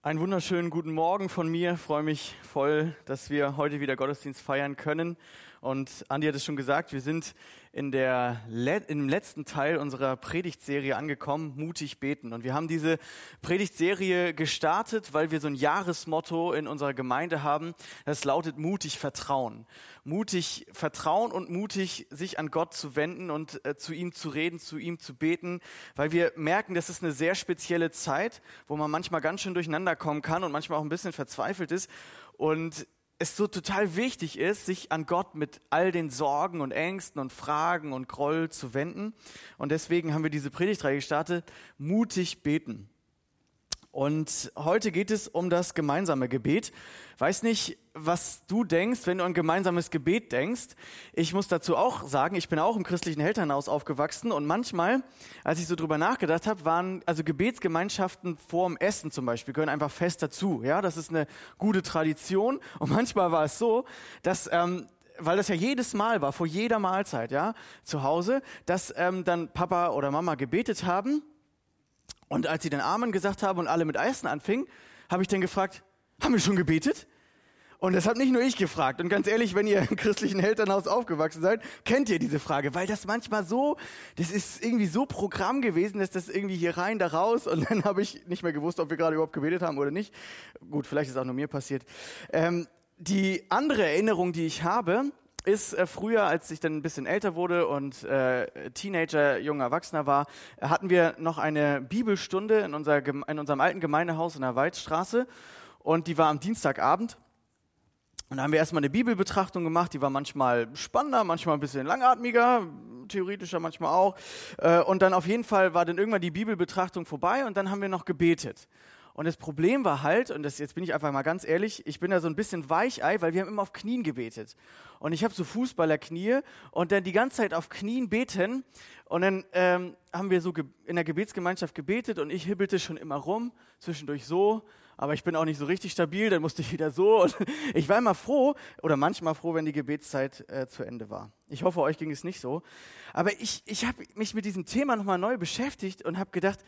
Einen wunderschönen guten Morgen von mir. Ich freue mich voll, dass wir heute wieder Gottesdienst feiern können. Und Andi hat es schon gesagt, wir sind in der, im letzten Teil unserer Predigtserie angekommen, mutig beten. Und wir haben diese Predigtserie gestartet, weil wir so ein Jahresmotto in unserer Gemeinde haben. Das lautet mutig vertrauen. Mutig vertrauen und mutig sich an Gott zu wenden und äh, zu ihm zu reden, zu ihm zu beten, weil wir merken, das ist eine sehr spezielle Zeit, wo man manchmal ganz schön durcheinander kommen kann und manchmal auch ein bisschen verzweifelt ist. Und es so total wichtig ist, sich an Gott mit all den Sorgen und Ängsten und Fragen und Groll zu wenden. Und deswegen haben wir diese Predigtreihe gestartet, mutig beten. Und heute geht es um das gemeinsame Gebet. Weiß nicht, was du denkst, wenn du an gemeinsames Gebet denkst. Ich muss dazu auch sagen, ich bin auch im christlichen Elternhaus aufgewachsen und manchmal, als ich so drüber nachgedacht habe, waren also Gebetsgemeinschaften vorm Essen zum Beispiel gehören einfach fest dazu. Ja, das ist eine gute Tradition. Und manchmal war es so, dass ähm, weil das ja jedes Mal war, vor jeder Mahlzeit, ja, zu Hause, dass ähm, dann Papa oder Mama gebetet haben und als sie den Amen gesagt haben und alle mit Eisen anfingen, habe ich dann gefragt, haben wir schon gebetet? Und das hat nicht nur ich gefragt. Und ganz ehrlich, wenn ihr im christlichen Elternhaus aufgewachsen seid, kennt ihr diese Frage, weil das manchmal so, das ist irgendwie so Programm gewesen, dass das irgendwie hier rein, da raus. Und dann habe ich nicht mehr gewusst, ob wir gerade überhaupt gebetet haben oder nicht. Gut, vielleicht ist auch nur mir passiert. Ähm, die andere Erinnerung, die ich habe, ist äh, früher, als ich dann ein bisschen älter wurde und äh, Teenager, junger Erwachsener war, hatten wir noch eine Bibelstunde in, unser, in unserem alten Gemeindehaus in der Waldstraße und die war am Dienstagabend. Und da haben wir erstmal eine Bibelbetrachtung gemacht, die war manchmal spannender, manchmal ein bisschen langatmiger, theoretischer manchmal auch. Äh, und dann auf jeden Fall war dann irgendwann die Bibelbetrachtung vorbei und dann haben wir noch gebetet. Und das Problem war halt, und das, jetzt bin ich einfach mal ganz ehrlich, ich bin da so ein bisschen Weichei, weil wir haben immer auf Knien gebetet. Und ich habe so Fußballerknie und dann die ganze Zeit auf Knien beten. Und dann ähm, haben wir so in der Gebetsgemeinschaft gebetet und ich hibbelte schon immer rum, zwischendurch so, aber ich bin auch nicht so richtig stabil, dann musste ich wieder so. Und ich war immer froh oder manchmal froh, wenn die Gebetszeit äh, zu Ende war. Ich hoffe, euch ging es nicht so. Aber ich, ich habe mich mit diesem Thema nochmal neu beschäftigt und habe gedacht,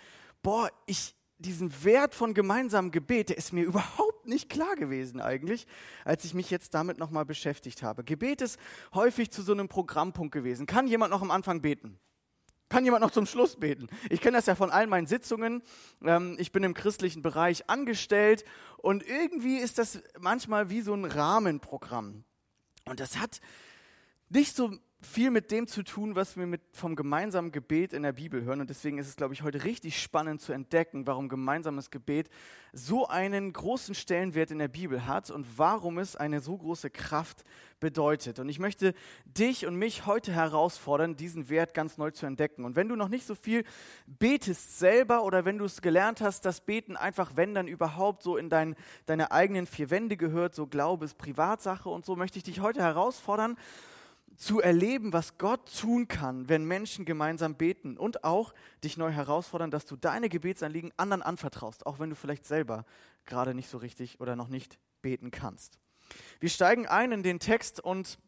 boah, ich, diesen Wert von gemeinsamem Gebet, der ist mir überhaupt nicht klar gewesen eigentlich, als ich mich jetzt damit nochmal beschäftigt habe. Gebet ist häufig zu so einem Programmpunkt gewesen. Kann jemand noch am Anfang beten? Kann jemand noch zum Schluss beten? Ich kenne das ja von all meinen Sitzungen. Ähm, ich bin im christlichen Bereich angestellt und irgendwie ist das manchmal wie so ein Rahmenprogramm. Und das hat nicht so viel mit dem zu tun, was wir mit vom gemeinsamen Gebet in der Bibel hören. Und deswegen ist es, glaube ich, heute richtig spannend zu entdecken, warum gemeinsames Gebet so einen großen Stellenwert in der Bibel hat und warum es eine so große Kraft bedeutet. Und ich möchte dich und mich heute herausfordern, diesen Wert ganz neu zu entdecken. Und wenn du noch nicht so viel betest selber oder wenn du es gelernt hast, dass Beten einfach, wenn dann überhaupt so in dein, deine eigenen vier Wände gehört, so Glaube ist Privatsache und so, möchte ich dich heute herausfordern, zu erleben, was Gott tun kann, wenn Menschen gemeinsam beten und auch dich neu herausfordern, dass du deine Gebetsanliegen anderen anvertraust, auch wenn du vielleicht selber gerade nicht so richtig oder noch nicht beten kannst. Wir steigen ein in den Text und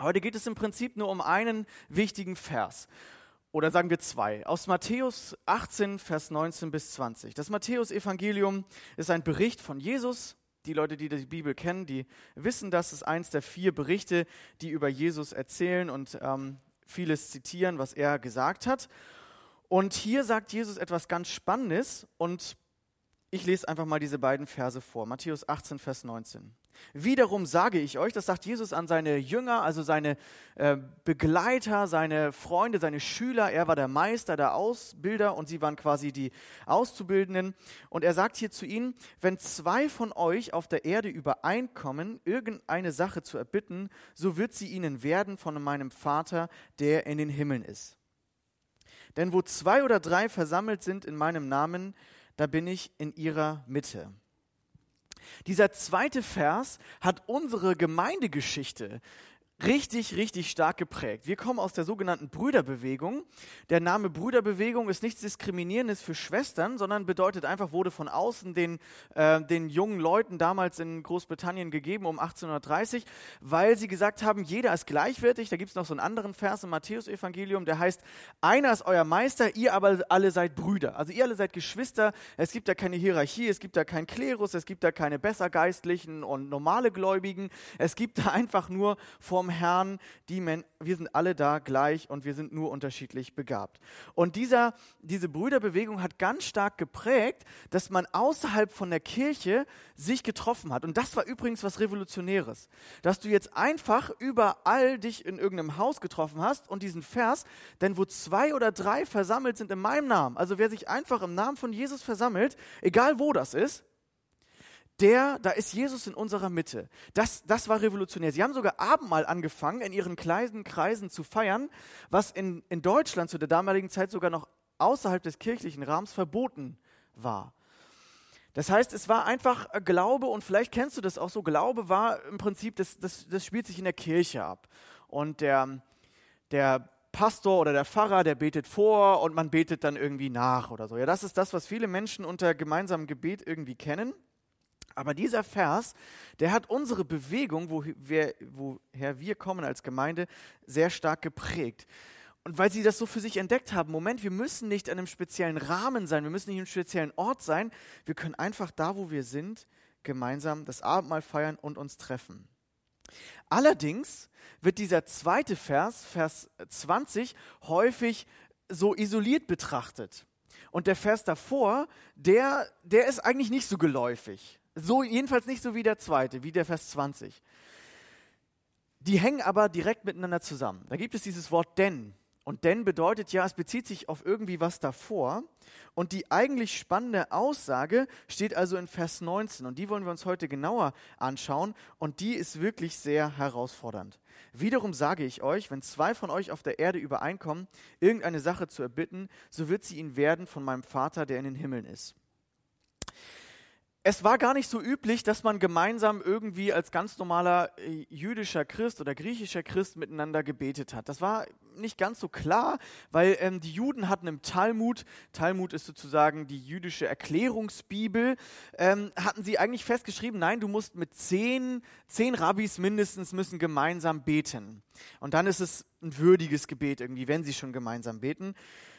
heute geht es im Prinzip nur um einen wichtigen Vers. Oder sagen wir zwei. Aus Matthäus 18, Vers 19 bis 20. Das Matthäus-Evangelium ist ein Bericht von Jesus, die Leute, die die Bibel kennen, die wissen, dass es eins der vier Berichte, die über Jesus erzählen und ähm, vieles zitieren, was er gesagt hat. Und hier sagt Jesus etwas ganz Spannendes und ich lese einfach mal diese beiden Verse vor. Matthäus 18, Vers 19. Wiederum sage ich euch, das sagt Jesus an seine Jünger, also seine äh, Begleiter, seine Freunde, seine Schüler. Er war der Meister, der Ausbilder und sie waren quasi die Auszubildenden. Und er sagt hier zu ihnen, wenn zwei von euch auf der Erde übereinkommen, irgendeine Sache zu erbitten, so wird sie ihnen werden von meinem Vater, der in den Himmeln ist. Denn wo zwei oder drei versammelt sind in meinem Namen, da bin ich in ihrer Mitte. Dieser zweite Vers hat unsere Gemeindegeschichte richtig, richtig stark geprägt. Wir kommen aus der sogenannten Brüderbewegung. Der Name Brüderbewegung ist nichts Diskriminierendes für Schwestern, sondern bedeutet einfach, wurde von außen den, äh, den jungen Leuten damals in Großbritannien gegeben um 1830, weil sie gesagt haben, jeder ist gleichwertig. Da gibt es noch so einen anderen Vers im Matthäusevangelium, der heißt, einer ist euer Meister, ihr aber alle seid Brüder. Also ihr alle seid Geschwister. Es gibt da keine Hierarchie, es gibt da keinen Klerus, es gibt da keine Bessergeistlichen und normale Gläubigen. Es gibt da einfach nur vom Herrn, die Men wir sind alle da gleich und wir sind nur unterschiedlich begabt. Und dieser, diese Brüderbewegung hat ganz stark geprägt, dass man außerhalb von der Kirche sich getroffen hat. Und das war übrigens was Revolutionäres. Dass du jetzt einfach überall dich in irgendeinem Haus getroffen hast und diesen Vers, denn wo zwei oder drei versammelt sind in meinem Namen, also wer sich einfach im Namen von Jesus versammelt, egal wo das ist, der, da ist Jesus in unserer Mitte. Das, das war revolutionär. Sie haben sogar Abendmahl angefangen, in ihren kleinen Kreisen zu feiern, was in, in Deutschland zu der damaligen Zeit sogar noch außerhalb des kirchlichen Rahmens verboten war. Das heißt, es war einfach Glaube und vielleicht kennst du das auch so. Glaube war im Prinzip, das, das, das spielt sich in der Kirche ab. Und der, der Pastor oder der Pfarrer, der betet vor und man betet dann irgendwie nach oder so. Ja, das ist das, was viele Menschen unter gemeinsamem Gebet irgendwie kennen. Aber dieser Vers, der hat unsere Bewegung, woher, woher wir kommen als Gemeinde, sehr stark geprägt. Und weil sie das so für sich entdeckt haben, Moment, wir müssen nicht an einem speziellen Rahmen sein, wir müssen nicht in einem speziellen Ort sein, wir können einfach da, wo wir sind, gemeinsam das Abendmahl feiern und uns treffen. Allerdings wird dieser zweite Vers, Vers 20, häufig so isoliert betrachtet. Und der Vers davor, der, der ist eigentlich nicht so geläufig. So, jedenfalls nicht so wie der zweite, wie der Vers 20. Die hängen aber direkt miteinander zusammen. Da gibt es dieses Wort denn. Und denn bedeutet ja, es bezieht sich auf irgendwie was davor. Und die eigentlich spannende Aussage steht also in Vers 19. Und die wollen wir uns heute genauer anschauen. Und die ist wirklich sehr herausfordernd. Wiederum sage ich euch, wenn zwei von euch auf der Erde übereinkommen, irgendeine Sache zu erbitten, so wird sie ihnen werden von meinem Vater, der in den Himmeln ist es war gar nicht so üblich, dass man gemeinsam irgendwie als ganz normaler äh, jüdischer Christ oder griechischer Christ miteinander gebetet hat. Das war nicht ganz so klar, weil ähm, die Juden hatten im Talmud, Talmud ist sozusagen die jüdische Erklärungsbibel, ähm, hatten sie eigentlich festgeschrieben, nein, du musst mit zehn, zehn Rabbis mindestens müssen gemeinsam beten. Und dann ist es ein würdiges Gebet irgendwie, wenn sie schon gemeinsam beten.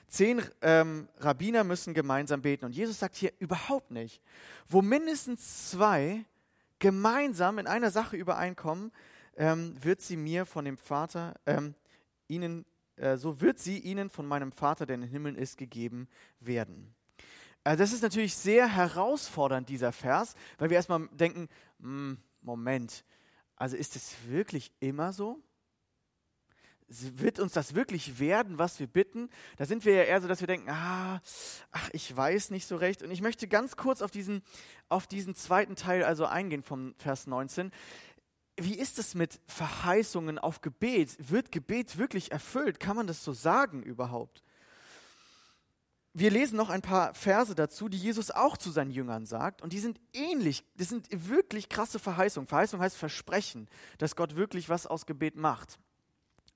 Zehn ähm, Rabbiner müssen gemeinsam beten. Und Jesus sagt hier überhaupt nicht. Wo mindestens zwei gemeinsam in einer Sache übereinkommen, ähm, wird sie mir von dem Vater, ähm, ihnen, äh, so wird sie ihnen von meinem Vater, der in den Himmeln ist, gegeben werden. Also das ist natürlich sehr herausfordernd, dieser Vers, weil wir erstmal denken, hm, Moment, also ist es wirklich immer so? Wird uns das wirklich werden, was wir bitten? Da sind wir ja eher so, dass wir denken, ah, ach, ich weiß nicht so recht. Und ich möchte ganz kurz auf diesen, auf diesen zweiten Teil also eingehen vom Vers 19. Wie ist es mit Verheißungen auf Gebet? Wird Gebet wirklich erfüllt? Kann man das so sagen überhaupt? wir lesen noch ein paar Verse dazu, die Jesus auch zu seinen Jüngern sagt. Und die sind ähnlich. Das sind wirklich krasse Verheißungen. Verheißung heißt Versprechen, dass Gott wirklich was aus Gebet macht.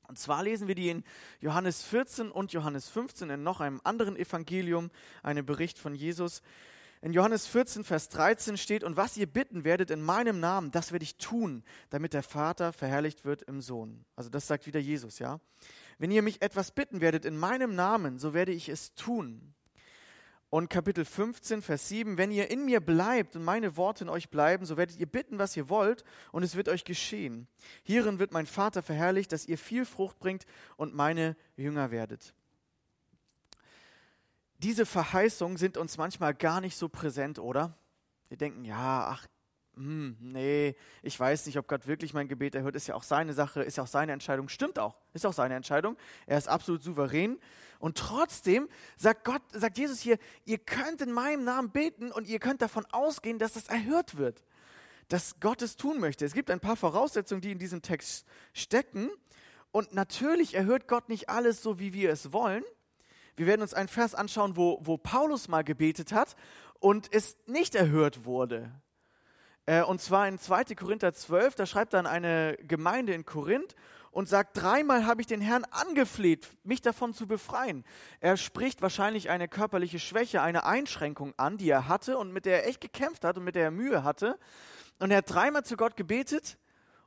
Und zwar lesen wir die in Johannes 14 und Johannes 15 in noch einem anderen Evangelium, einen Bericht von Jesus. In Johannes 14, Vers 13 steht, und was ihr bitten werdet in meinem Namen, das werde ich tun, damit der Vater verherrlicht wird im Sohn. Also das sagt wieder Jesus, ja. Wenn ihr mich etwas bitten werdet in meinem Namen, so werde ich es tun. Und Kapitel 15, Vers 7, wenn ihr in mir bleibt und meine Worte in euch bleiben, so werdet ihr bitten, was ihr wollt, und es wird euch geschehen. Hierin wird mein Vater verherrlicht, dass ihr viel Frucht bringt und meine Jünger werdet. Diese Verheißungen sind uns manchmal gar nicht so präsent, oder? Wir denken, ja, ach, hm, nee, ich weiß nicht, ob Gott wirklich mein Gebet erhört, ist ja auch seine Sache, ist ja auch seine Entscheidung, stimmt auch, ist auch seine Entscheidung. Er ist absolut souverän. Und trotzdem sagt Gott, sagt Jesus hier, ihr könnt in meinem Namen beten und ihr könnt davon ausgehen, dass das erhört wird, dass Gott es tun möchte. Es gibt ein paar Voraussetzungen, die in diesem Text stecken. Und natürlich erhört Gott nicht alles so, wie wir es wollen. Wir werden uns einen Vers anschauen, wo, wo Paulus mal gebetet hat und es nicht erhört wurde. Äh, und zwar in 2. Korinther 12, da schreibt dann eine Gemeinde in Korinth und sagt, dreimal habe ich den Herrn angefleht, mich davon zu befreien. Er spricht wahrscheinlich eine körperliche Schwäche, eine Einschränkung an, die er hatte und mit der er echt gekämpft hat und mit der er Mühe hatte. Und er hat dreimal zu Gott gebetet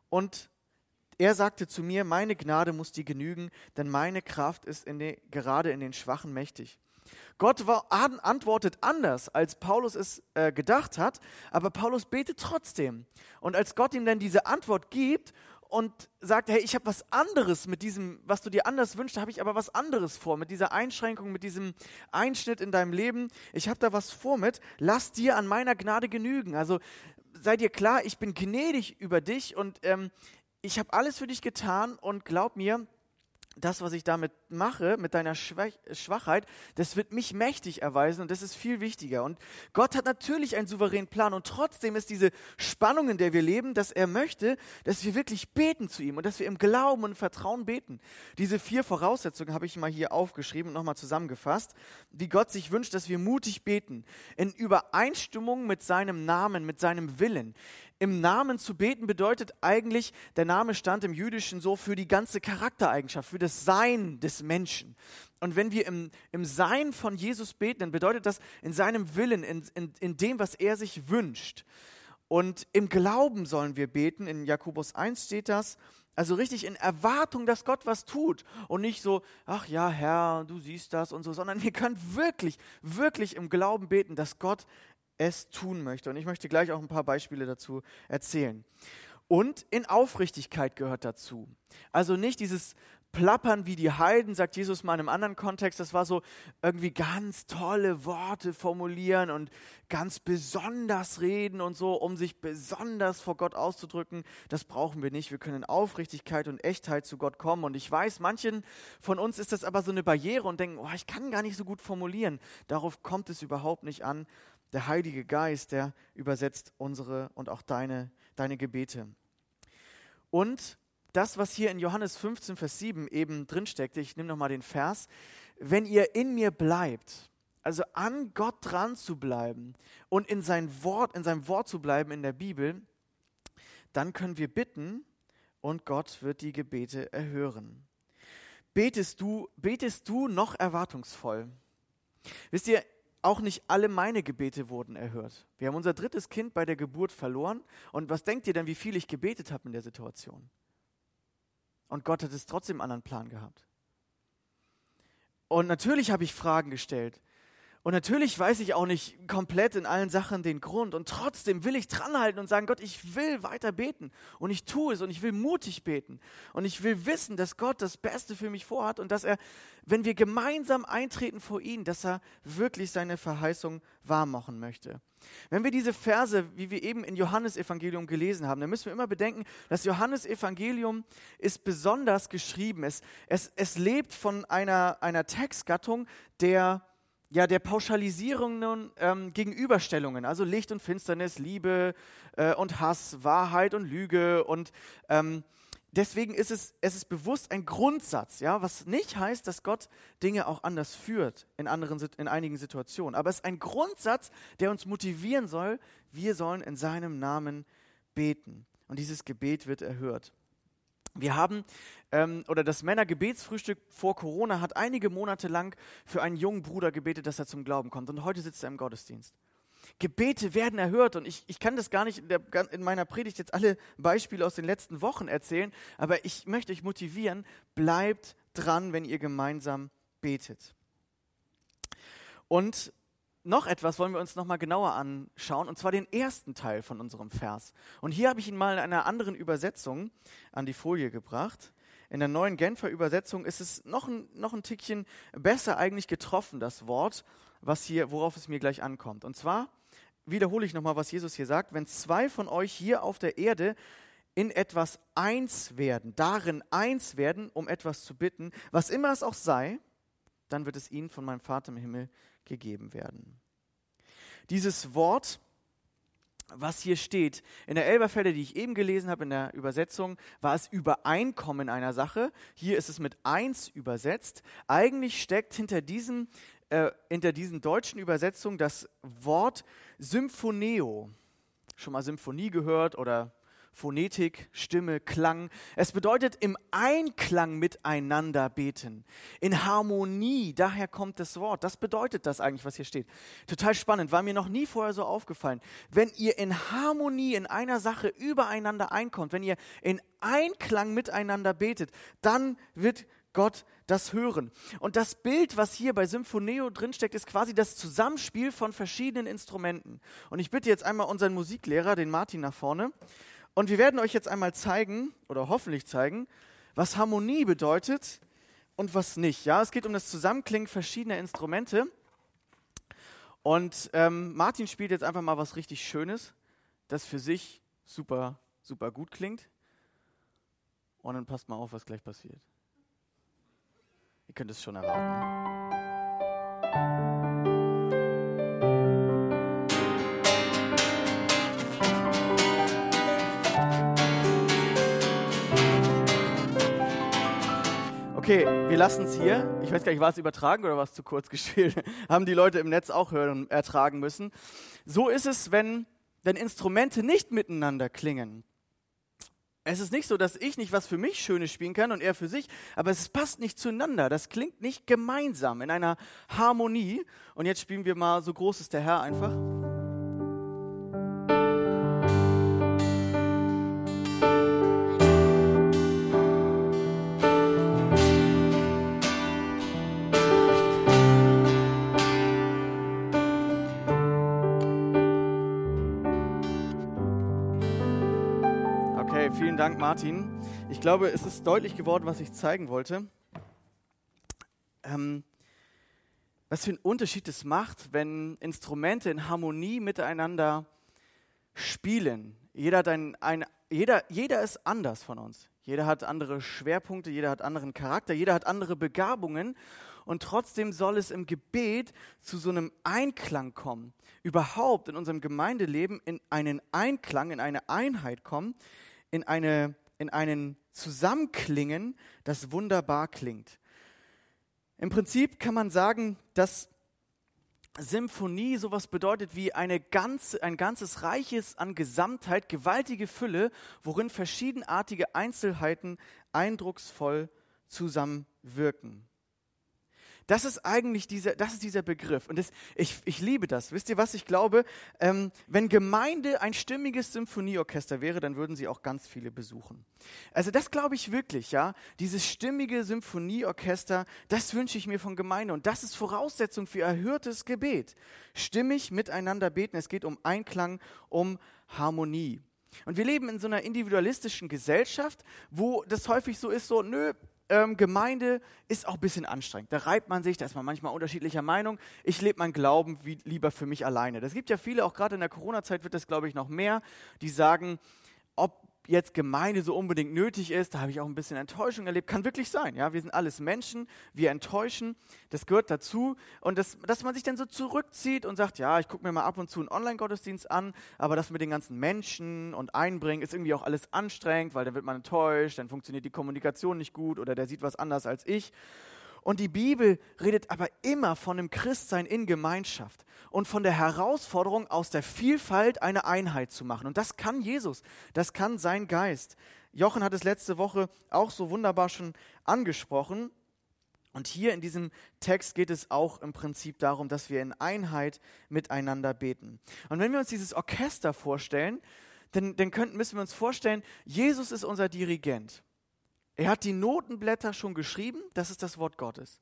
und er sagte zu mir, meine Gnade muss dir genügen, denn meine Kraft ist in den, gerade in den Schwachen mächtig. Gott war, antwortet anders, als Paulus es äh, gedacht hat, aber Paulus betet trotzdem. Und als Gott ihm dann diese Antwort gibt und sagt, hey, ich habe was anderes mit diesem, was du dir anders wünschst, habe ich aber was anderes vor, mit dieser Einschränkung, mit diesem Einschnitt in deinem Leben. Ich habe da was vor mit, lass dir an meiner Gnade genügen. Also sei dir klar, ich bin gnädig über dich und ähm, ich habe alles für dich getan und glaub mir, das, was ich damit mache, mit deiner Schwachheit, das wird mich mächtig erweisen und das ist viel wichtiger. Und Gott hat natürlich einen souveränen Plan und trotzdem ist diese Spannung, in der wir leben, dass er möchte, dass wir wirklich beten zu ihm und dass wir im Glauben und Vertrauen beten. Diese vier Voraussetzungen habe ich mal hier aufgeschrieben und nochmal zusammengefasst, wie Gott sich wünscht, dass wir mutig beten, in Übereinstimmung mit seinem Namen, mit seinem Willen im Namen zu beten bedeutet eigentlich, der Name stand im Jüdischen so für die ganze Charaktereigenschaft, für das Sein des Menschen. Und wenn wir im, im Sein von Jesus beten, dann bedeutet das in seinem Willen, in, in, in dem, was er sich wünscht. Und im Glauben sollen wir beten, in Jakobus 1 steht das, also richtig in Erwartung, dass Gott was tut und nicht so, ach ja, Herr, du siehst das und so, sondern wir können wirklich, wirklich im Glauben beten, dass Gott es tun möchte. Und ich möchte gleich auch ein paar Beispiele dazu erzählen. Und in Aufrichtigkeit gehört dazu. Also nicht dieses Plappern wie die Heiden, sagt Jesus mal in einem anderen Kontext. Das war so irgendwie ganz tolle Worte formulieren und ganz besonders reden und so, um sich besonders vor Gott auszudrücken. Das brauchen wir nicht. Wir können in Aufrichtigkeit und Echtheit zu Gott kommen. Und ich weiß, manchen von uns ist das aber so eine Barriere und denken, oh, ich kann gar nicht so gut formulieren. Darauf kommt es überhaupt nicht an, der Heilige Geist, der übersetzt unsere und auch deine, deine Gebete. Und das, was hier in Johannes 15, Vers 7 eben drinsteckt, ich nehme nochmal den Vers, wenn ihr in mir bleibt, also an Gott dran zu bleiben und in sein Wort, in seinem Wort zu bleiben in der Bibel, dann können wir bitten und Gott wird die Gebete erhören. Betest du, betest du noch erwartungsvoll? Wisst ihr, auch nicht alle meine Gebete wurden erhört. Wir haben unser drittes Kind bei der Geburt verloren. Und was denkt ihr denn, wie viel ich gebetet habe in der Situation? Und Gott hat es trotzdem einen anderen Plan gehabt. Und natürlich habe ich Fragen gestellt. Und natürlich weiß ich auch nicht komplett in allen Sachen den Grund. Und trotzdem will ich dranhalten und sagen, Gott, ich will weiter beten. Und ich tue es und ich will mutig beten. Und ich will wissen, dass Gott das Beste für mich vorhat und dass er, wenn wir gemeinsam eintreten vor ihn, dass er wirklich seine Verheißung wahrmachen möchte. Wenn wir diese Verse, wie wir eben in Johannes Evangelium gelesen haben, dann müssen wir immer bedenken, das Johannes Evangelium ist besonders geschrieben. Es, es, es lebt von einer, einer Textgattung, der ja, der Pauschalisierungen, ähm, Gegenüberstellungen, also Licht und Finsternis, Liebe äh, und Hass, Wahrheit und Lüge. Und ähm, deswegen ist es, es ist bewusst ein Grundsatz, ja, was nicht heißt, dass Gott Dinge auch anders führt in, anderen, in einigen Situationen. Aber es ist ein Grundsatz, der uns motivieren soll, wir sollen in seinem Namen beten. Und dieses Gebet wird erhört. Wir haben, ähm, oder das Männergebetsfrühstück vor Corona hat einige Monate lang für einen jungen Bruder gebetet, dass er zum Glauben kommt. Und heute sitzt er im Gottesdienst. Gebete werden erhört und ich, ich kann das gar nicht in, der, in meiner Predigt jetzt alle Beispiele aus den letzten Wochen erzählen, aber ich möchte euch motivieren, bleibt dran, wenn ihr gemeinsam betet. Und noch etwas wollen wir uns noch mal genauer anschauen, und zwar den ersten Teil von unserem Vers. Und hier habe ich ihn mal in einer anderen Übersetzung an die Folie gebracht. In der neuen Genfer Übersetzung ist es noch ein, noch ein Tickchen besser eigentlich getroffen, das Wort, was hier, worauf es mir gleich ankommt. Und zwar wiederhole ich nochmal, was Jesus hier sagt. Wenn zwei von euch hier auf der Erde in etwas eins werden, darin eins werden, um etwas zu bitten, was immer es auch sei, dann wird es ihnen von meinem Vater im Himmel gegeben werden. Dieses Wort, was hier steht, in der Elberfelder, die ich eben gelesen habe in der Übersetzung, war es Übereinkommen einer Sache. Hier ist es mit eins übersetzt. Eigentlich steckt hinter diesem äh, hinter diesen deutschen Übersetzungen das Wort Symphoneo. Schon mal Symphonie gehört oder Phonetik, Stimme, Klang. Es bedeutet im Einklang miteinander beten, in Harmonie, daher kommt das Wort. Das bedeutet das eigentlich, was hier steht. Total spannend, war mir noch nie vorher so aufgefallen. Wenn ihr in Harmonie in einer Sache übereinander einkommt, wenn ihr in Einklang miteinander betet, dann wird Gott das hören. Und das Bild, was hier bei Symphoneo drinsteckt, ist quasi das Zusammenspiel von verschiedenen Instrumenten. Und ich bitte jetzt einmal unseren Musiklehrer, den Martin, nach vorne. Und wir werden euch jetzt einmal zeigen, oder hoffentlich zeigen, was Harmonie bedeutet und was nicht. Ja, es geht um das Zusammenklingen verschiedener Instrumente. Und ähm, Martin spielt jetzt einfach mal was richtig Schönes, das für sich super, super gut klingt. Und dann passt mal auf, was gleich passiert. Ihr könnt es schon erwarten. Okay, wir lassen es hier. Ich weiß gar nicht, war es übertragen oder war es zu kurz gespielt? Haben die Leute im Netz auch hören und ertragen müssen. So ist es, wenn, wenn Instrumente nicht miteinander klingen. Es ist nicht so, dass ich nicht was für mich Schönes spielen kann und er für sich, aber es passt nicht zueinander. Das klingt nicht gemeinsam in einer Harmonie. Und jetzt spielen wir mal So groß ist der Herr einfach. Martin. Ich glaube, es ist deutlich geworden, was ich zeigen wollte. Ähm, was für einen Unterschied es macht, wenn Instrumente in Harmonie miteinander spielen. Jeder, hat ein, ein, jeder, jeder ist anders von uns. Jeder hat andere Schwerpunkte, jeder hat anderen Charakter, jeder hat andere Begabungen. Und trotzdem soll es im Gebet zu so einem Einklang kommen. Überhaupt in unserem Gemeindeleben in einen Einklang, in eine Einheit kommen, in, eine, in einen Zusammenklingen, das wunderbar klingt. Im Prinzip kann man sagen, dass Symphonie sowas bedeutet wie eine ganze, ein ganzes Reiches an Gesamtheit, gewaltige Fülle, worin verschiedenartige Einzelheiten eindrucksvoll zusammenwirken. Das ist eigentlich dieser, das ist dieser Begriff. Und das, ich, ich liebe das. Wisst ihr, was ich glaube? Ähm, wenn Gemeinde ein stimmiges Symphonieorchester wäre, dann würden sie auch ganz viele besuchen. Also das glaube ich wirklich, ja. Dieses stimmige Symphonieorchester, das wünsche ich mir von Gemeinde. Und das ist Voraussetzung für erhörtes Gebet. Stimmig miteinander beten. Es geht um Einklang, um Harmonie. Und wir leben in so einer individualistischen Gesellschaft, wo das häufig so ist, so, nö, ähm, Gemeinde ist auch ein bisschen anstrengend. Da reibt man sich, da ist man manchmal unterschiedlicher Meinung. Ich lebe mein Glauben wie, lieber für mich alleine. Das gibt ja viele, auch gerade in der Corona-Zeit wird das, glaube ich, noch mehr, die sagen, ob jetzt Gemeinde so unbedingt nötig ist, da habe ich auch ein bisschen Enttäuschung erlebt. Kann wirklich sein, ja. Wir sind alles Menschen, wir enttäuschen, das gehört dazu. Und das, dass man sich dann so zurückzieht und sagt, ja, ich gucke mir mal ab und zu einen Online-Gottesdienst an, aber das mit den ganzen Menschen und Einbringen ist irgendwie auch alles anstrengend, weil dann wird man enttäuscht, dann funktioniert die Kommunikation nicht gut oder der sieht was anders als ich. Und die Bibel redet aber immer von dem Christsein in Gemeinschaft und von der Herausforderung, aus der Vielfalt eine Einheit zu machen. Und das kann Jesus, das kann sein Geist. Jochen hat es letzte Woche auch so wunderbar schon angesprochen. Und hier in diesem Text geht es auch im Prinzip darum, dass wir in Einheit miteinander beten. Und wenn wir uns dieses Orchester vorstellen, dann, dann könnten, müssen wir uns vorstellen, Jesus ist unser Dirigent. Er hat die Notenblätter schon geschrieben, das ist das Wort Gottes.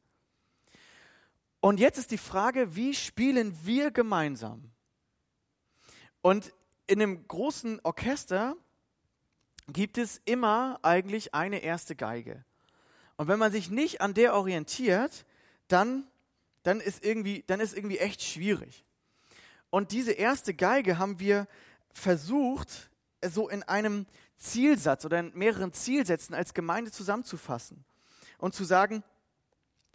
Und jetzt ist die Frage, wie spielen wir gemeinsam? Und in einem großen Orchester gibt es immer eigentlich eine erste Geige. Und wenn man sich nicht an der orientiert, dann, dann, ist, irgendwie, dann ist irgendwie echt schwierig. Und diese erste Geige haben wir versucht, so in einem Zielsatz oder in mehreren Zielsätzen als Gemeinde zusammenzufassen und zu sagen,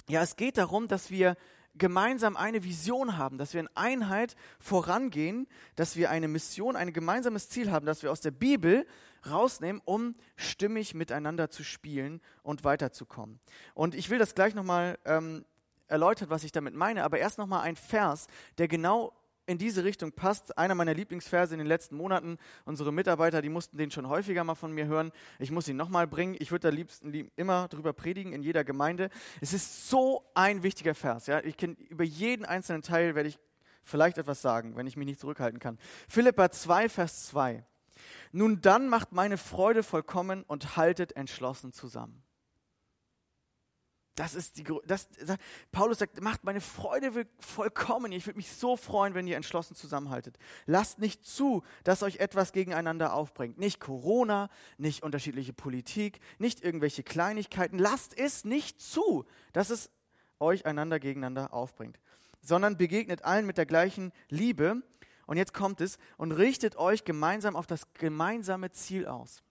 ja, es geht darum, dass wir gemeinsam eine Vision haben, dass wir in Einheit vorangehen, dass wir eine Mission, ein gemeinsames Ziel haben, dass wir aus der Bibel rausnehmen, um stimmig miteinander zu spielen und weiterzukommen. Und ich will das gleich nochmal ähm, erläutern, was ich damit meine, aber erst nochmal ein Vers, der genau in diese Richtung passt. Einer meiner Lieblingsverse in den letzten Monaten. Unsere Mitarbeiter, die mussten den schon häufiger mal von mir hören. Ich muss ihn nochmal bringen. Ich würde da liebsten lieb, immer drüber predigen in jeder Gemeinde. Es ist so ein wichtiger Vers. Ja? Ich kann, über jeden einzelnen Teil werde ich vielleicht etwas sagen, wenn ich mich nicht zurückhalten kann. Philippa 2, Vers 2. Nun dann macht meine Freude vollkommen und haltet entschlossen zusammen. Das ist die, das, Paulus sagt, macht meine Freude vollkommen. Ich würde mich so freuen, wenn ihr entschlossen zusammenhaltet. Lasst nicht zu, dass euch etwas gegeneinander aufbringt. Nicht Corona, nicht unterschiedliche Politik, nicht irgendwelche Kleinigkeiten. Lasst es nicht zu, dass es euch einander gegeneinander aufbringt, sondern begegnet allen mit der gleichen Liebe. Und jetzt kommt es und richtet euch gemeinsam auf das gemeinsame Ziel aus.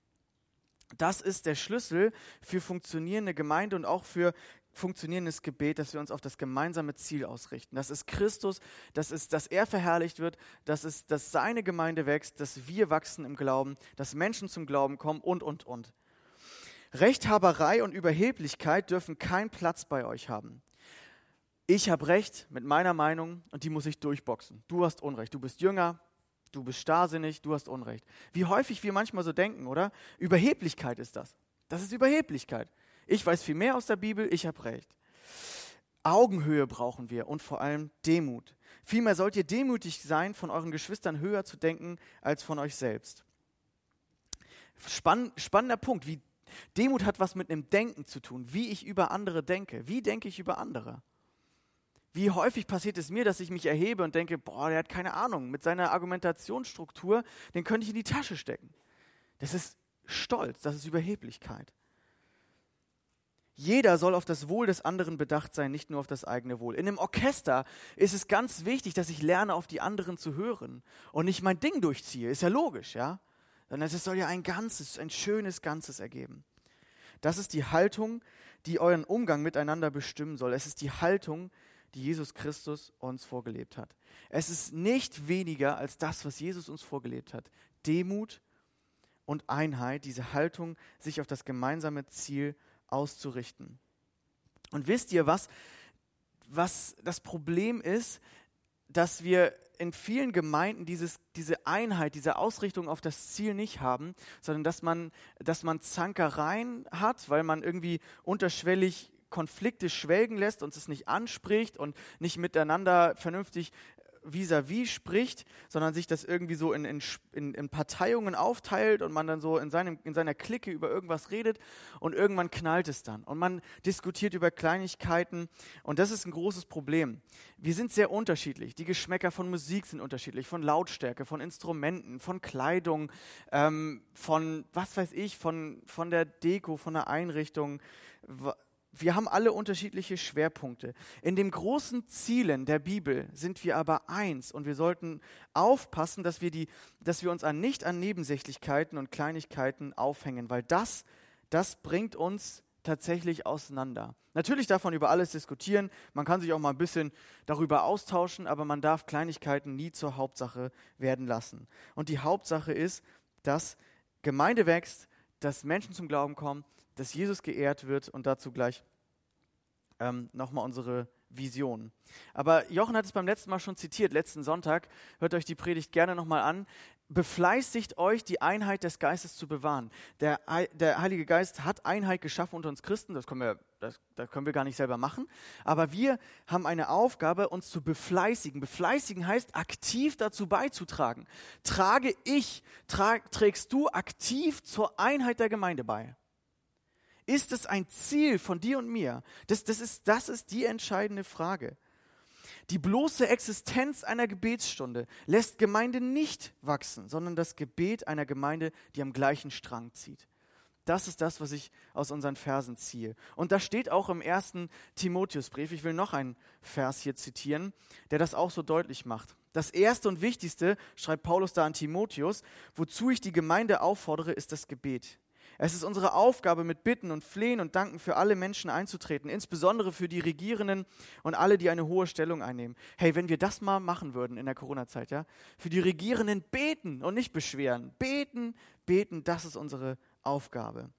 Das ist der Schlüssel für funktionierende Gemeinde und auch für funktionierendes Gebet, dass wir uns auf das gemeinsame Ziel ausrichten. Das ist Christus, das ist, dass er verherrlicht wird, das ist, dass seine Gemeinde wächst, dass wir wachsen im Glauben, dass Menschen zum Glauben kommen und, und, und. Rechthaberei und Überheblichkeit dürfen keinen Platz bei euch haben. Ich habe Recht mit meiner Meinung und die muss ich durchboxen. Du hast Unrecht. Du bist jünger, du bist starrsinnig, du hast Unrecht. Wie häufig wir manchmal so denken, oder? Überheblichkeit ist das. Das ist Überheblichkeit. Ich weiß viel mehr aus der Bibel, ich habe recht. Augenhöhe brauchen wir und vor allem Demut. Vielmehr sollt ihr demütig sein, von euren Geschwistern höher zu denken als von euch selbst. Spann, spannender Punkt. Wie, Demut hat was mit einem Denken zu tun, wie ich über andere denke. Wie denke ich über andere? Wie häufig passiert es mir, dass ich mich erhebe und denke, boah, der hat keine Ahnung, mit seiner Argumentationsstruktur, den könnte ich in die Tasche stecken. Das ist Stolz, das ist Überheblichkeit. Jeder soll auf das Wohl des anderen bedacht sein, nicht nur auf das eigene Wohl. In einem Orchester ist es ganz wichtig, dass ich lerne, auf die anderen zu hören und nicht mein Ding durchziehe. Ist ja logisch, ja? Sondern es soll ja ein ganzes, ein schönes Ganzes ergeben. Das ist die Haltung, die euren Umgang miteinander bestimmen soll. Es ist die Haltung, die Jesus Christus uns vorgelebt hat. Es ist nicht weniger als das, was Jesus uns vorgelebt hat. Demut und Einheit, diese Haltung, sich auf das gemeinsame Ziel auszurichten. Und wisst ihr, was, was das Problem ist, dass wir in vielen Gemeinden dieses, diese Einheit, diese Ausrichtung auf das Ziel nicht haben, sondern dass man, dass man Zankereien hat, weil man irgendwie unterschwellig Konflikte schwelgen lässt und es nicht anspricht und nicht miteinander vernünftig vis-à-vis spricht, sondern sich das irgendwie so in, in, in, in, Parteiungen aufteilt und man dann so in, seinem, in seiner Clique über irgendwas redet und irgendwann knallt es dann und man diskutiert über Kleinigkeiten und das ist ein großes Problem. Wir sind sehr unterschiedlich. Die Geschmäcker von Musik sind unterschiedlich, von Lautstärke, von Instrumenten, von Kleidung, ähm, von was weiß ich, von, von der Deko, von der Einrichtung wir haben alle unterschiedliche Schwerpunkte. In den großen Zielen der Bibel sind wir aber eins und wir sollten aufpassen, dass wir, die, dass wir uns an, nicht an Nebensächlichkeiten und Kleinigkeiten aufhängen, weil das, das bringt uns tatsächlich auseinander. Natürlich darf man über alles diskutieren, man kann sich auch mal ein bisschen darüber austauschen, aber man darf Kleinigkeiten nie zur Hauptsache werden lassen. Und die Hauptsache ist, dass Gemeinde wächst, dass Menschen zum Glauben kommen, dass Jesus geehrt wird und dazu gleich ähm, nochmal unsere Vision. Aber Jochen hat es beim letzten Mal schon zitiert, letzten Sonntag. Hört euch die Predigt gerne nochmal an. Befleißigt euch, die Einheit des Geistes zu bewahren. Der, der Heilige Geist hat Einheit geschaffen unter uns Christen, das können, wir, das, das können wir gar nicht selber machen. Aber wir haben eine Aufgabe, uns zu befleißigen. Befleißigen heißt, aktiv dazu beizutragen. Trage ich, trag, trägst du aktiv zur Einheit der Gemeinde bei? Ist es ein Ziel von dir und mir? Das, das, ist, das ist die entscheidende Frage. Die bloße Existenz einer Gebetsstunde lässt Gemeinde nicht wachsen, sondern das Gebet einer Gemeinde, die am gleichen Strang zieht. Das ist das, was ich aus unseren Versen ziehe. Und das steht auch im ersten Timotheusbrief. Ich will noch einen Vers hier zitieren, der das auch so deutlich macht. Das erste und wichtigste, schreibt Paulus da an Timotheus, wozu ich die Gemeinde auffordere, ist das Gebet. Es ist unsere Aufgabe, mit Bitten und Flehen und Danken für alle Menschen einzutreten, insbesondere für die Regierenden und alle, die eine hohe Stellung einnehmen. Hey, wenn wir das mal machen würden in der Corona-Zeit, ja, für die Regierenden beten und nicht beschweren. Beten, beten, das ist unsere Aufgabe.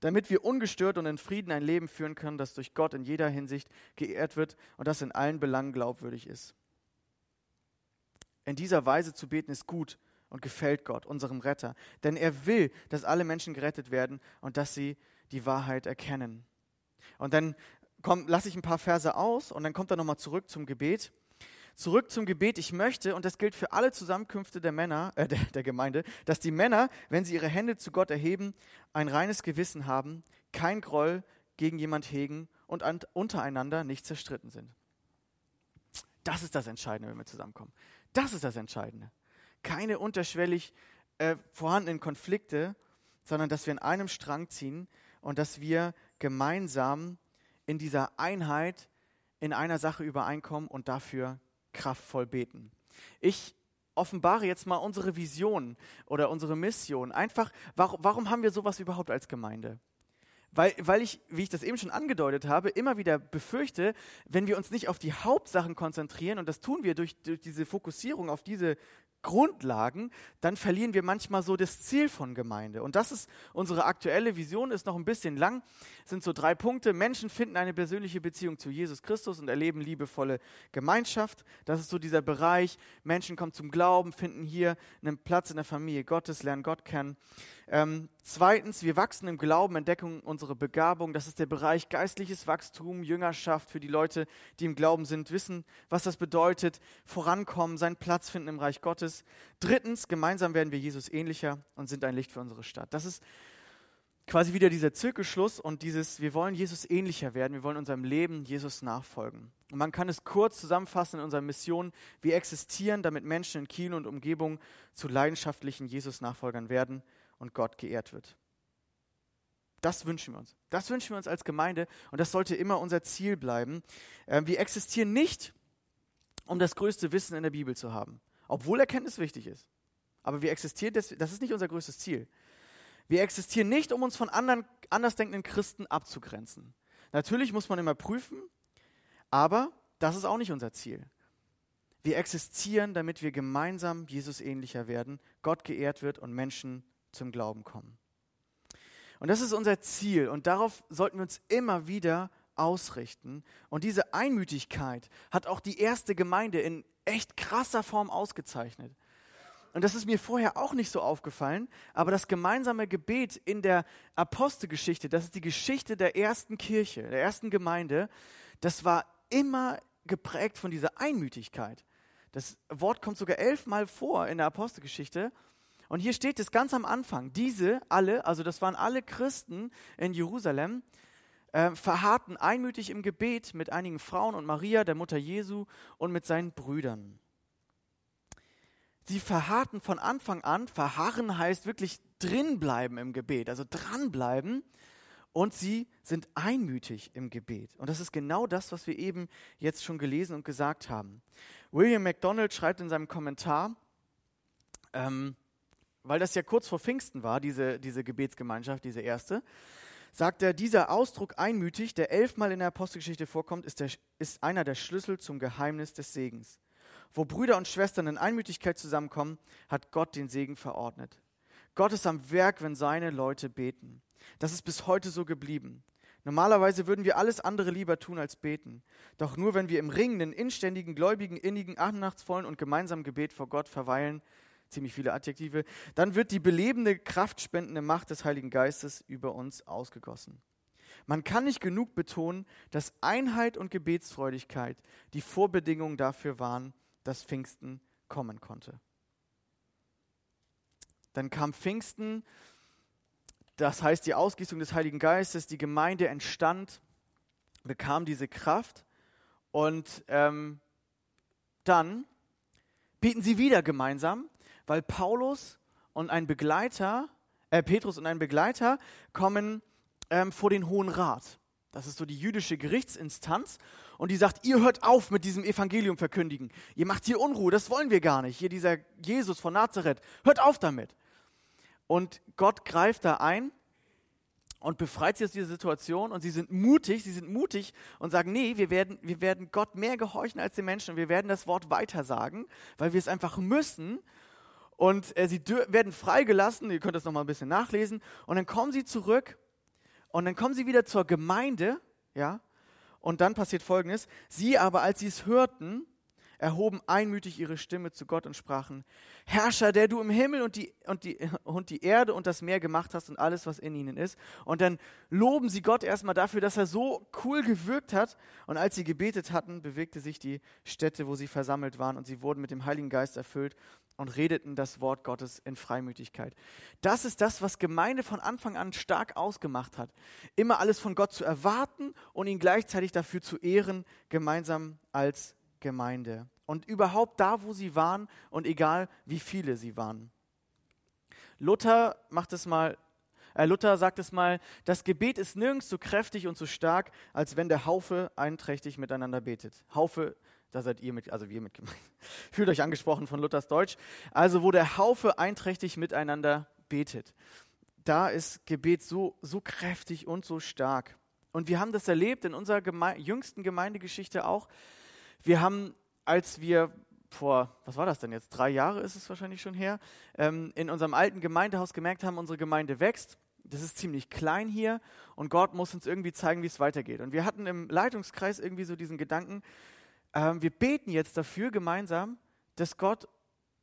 Damit wir ungestört und in Frieden ein Leben führen können, das durch Gott in jeder Hinsicht geehrt wird und das in allen Belangen glaubwürdig ist. In dieser Weise zu beten ist gut und gefällt Gott, unserem Retter. Denn er will, dass alle Menschen gerettet werden und dass sie die Wahrheit erkennen. Und dann lasse ich ein paar Verse aus und dann kommt er nochmal zurück zum Gebet. Zurück zum Gebet. Ich möchte, und das gilt für alle Zusammenkünfte der Männer, äh, der, der Gemeinde, dass die Männer, wenn sie ihre Hände zu Gott erheben, ein reines Gewissen haben, kein Groll gegen jemand hegen und an, untereinander nicht zerstritten sind. Das ist das Entscheidende, wenn wir zusammenkommen. Das ist das Entscheidende. Keine unterschwellig äh, vorhandenen Konflikte, sondern dass wir in einem Strang ziehen und dass wir gemeinsam in dieser Einheit in einer Sache übereinkommen und dafür kraftvoll beten. Ich offenbare jetzt mal unsere Vision oder unsere Mission. Einfach, warum, warum haben wir sowas überhaupt als Gemeinde? Weil, weil ich, wie ich das eben schon angedeutet habe, immer wieder befürchte, wenn wir uns nicht auf die Hauptsachen konzentrieren, und das tun wir durch, durch diese Fokussierung auf diese Grundlagen, dann verlieren wir manchmal so das Ziel von Gemeinde. Und das ist unsere aktuelle Vision, ist noch ein bisschen lang, sind so drei Punkte. Menschen finden eine persönliche Beziehung zu Jesus Christus und erleben liebevolle Gemeinschaft. Das ist so dieser Bereich. Menschen kommen zum Glauben, finden hier einen Platz in der Familie Gottes, lernen Gott kennen. Ähm, zweitens, wir wachsen im Glauben, entdecken unsere Begabung. Das ist der Bereich geistliches Wachstum, Jüngerschaft für die Leute, die im Glauben sind, wissen, was das bedeutet, vorankommen, seinen Platz finden im Reich Gottes. Drittens, gemeinsam werden wir Jesus ähnlicher und sind ein Licht für unsere Stadt. Das ist quasi wieder dieser Zirkelschluss und dieses, wir wollen Jesus ähnlicher werden, wir wollen unserem Leben Jesus nachfolgen. Und man kann es kurz zusammenfassen in unserer Mission, wir existieren, damit Menschen in Kiel und Umgebung zu leidenschaftlichen Jesus-Nachfolgern werden und Gott geehrt wird. Das wünschen wir uns. Das wünschen wir uns als Gemeinde und das sollte immer unser Ziel bleiben. Ähm, wir existieren nicht, um das größte Wissen in der Bibel zu haben, obwohl Erkenntnis wichtig ist. Aber wir existieren, das, ist nicht unser größtes Ziel. Wir existieren nicht, um uns von anderen andersdenkenden Christen abzugrenzen. Natürlich muss man immer prüfen, aber das ist auch nicht unser Ziel. Wir existieren, damit wir gemeinsam Jesus ähnlicher werden, Gott geehrt wird und Menschen zum Glauben kommen. Und das ist unser Ziel und darauf sollten wir uns immer wieder ausrichten. Und diese Einmütigkeit hat auch die erste Gemeinde in echt krasser Form ausgezeichnet. Und das ist mir vorher auch nicht so aufgefallen, aber das gemeinsame Gebet in der Apostelgeschichte, das ist die Geschichte der ersten Kirche, der ersten Gemeinde, das war immer geprägt von dieser Einmütigkeit. Das Wort kommt sogar elfmal vor in der Apostelgeschichte und hier steht es ganz am Anfang, diese alle, also das waren alle Christen in Jerusalem, äh, verharrten einmütig im Gebet mit einigen Frauen und Maria, der Mutter Jesu, und mit seinen Brüdern. Sie verharrten von Anfang an, verharren heißt wirklich drinbleiben im Gebet, also dranbleiben. Und sie sind einmütig im Gebet. Und das ist genau das, was wir eben jetzt schon gelesen und gesagt haben. William MacDonald schreibt in seinem Kommentar, ähm, weil das ja kurz vor Pfingsten war, diese, diese Gebetsgemeinschaft, diese erste, sagt er, dieser Ausdruck einmütig, der elfmal in der Apostelgeschichte vorkommt, ist, der, ist einer der Schlüssel zum Geheimnis des Segens. Wo Brüder und Schwestern in Einmütigkeit zusammenkommen, hat Gott den Segen verordnet. Gott ist am Werk, wenn seine Leute beten. Das ist bis heute so geblieben. Normalerweise würden wir alles andere lieber tun als beten. Doch nur wenn wir im ringenden, inständigen, gläubigen, innigen, annachtsvollen und gemeinsamen Gebet vor Gott verweilen, ziemlich viele Adjektive, dann wird die belebende, kraftspendende Macht des Heiligen Geistes über uns ausgegossen. Man kann nicht genug betonen, dass Einheit und Gebetsfreudigkeit die Vorbedingungen dafür waren, dass Pfingsten kommen konnte. Dann kam Pfingsten, das heißt die Ausgießung des Heiligen Geistes, die Gemeinde entstand, bekam diese Kraft und ähm, dann beten sie wieder gemeinsam weil Paulus und ein Begleiter, äh, Petrus und ein Begleiter kommen ähm, vor den Hohen Rat. Das ist so die jüdische Gerichtsinstanz. Und die sagt, ihr hört auf mit diesem Evangelium verkündigen. Ihr macht hier Unruhe, das wollen wir gar nicht. Hier dieser Jesus von Nazareth, hört auf damit. Und Gott greift da ein und befreit sie aus dieser Situation und sie sind mutig, sie sind mutig und sagen, nee, wir werden, wir werden Gott mehr gehorchen als den Menschen und wir werden das Wort weitersagen, weil wir es einfach müssen und äh, sie werden freigelassen, ihr könnt das nochmal ein bisschen nachlesen, und dann kommen sie zurück. Und dann kommen sie wieder zur Gemeinde, ja, und dann passiert folgendes, sie aber, als sie es hörten, erhoben einmütig ihre Stimme zu Gott und sprachen, Herrscher, der du im Himmel und die, und, die, und die Erde und das Meer gemacht hast und alles, was in ihnen ist. Und dann loben sie Gott erstmal dafür, dass er so cool gewirkt hat. Und als sie gebetet hatten, bewegte sich die Stätte, wo sie versammelt waren, und sie wurden mit dem Heiligen Geist erfüllt und redeten das Wort Gottes in Freimütigkeit. Das ist das, was Gemeinde von Anfang an stark ausgemacht hat. Immer alles von Gott zu erwarten und ihn gleichzeitig dafür zu ehren, gemeinsam als Gemeinde. Und überhaupt da, wo sie waren und egal wie viele sie waren. Luther macht es mal äh, Luther sagt es mal, das Gebet ist nirgends so kräftig und so stark, als wenn der Haufe einträchtig miteinander betet. Haufe da seid ihr mit, also wir mit gemeint. Fühlt euch angesprochen von Luthers Deutsch. Also, wo der Haufe einträchtig miteinander betet. Da ist Gebet so, so kräftig und so stark. Und wir haben das erlebt in unserer Geme jüngsten Gemeindegeschichte auch. Wir haben, als wir vor, was war das denn jetzt? Drei Jahre ist es wahrscheinlich schon her, ähm, in unserem alten Gemeindehaus gemerkt haben, unsere Gemeinde wächst. Das ist ziemlich klein hier und Gott muss uns irgendwie zeigen, wie es weitergeht. Und wir hatten im Leitungskreis irgendwie so diesen Gedanken, ähm, wir beten jetzt dafür gemeinsam, dass Gott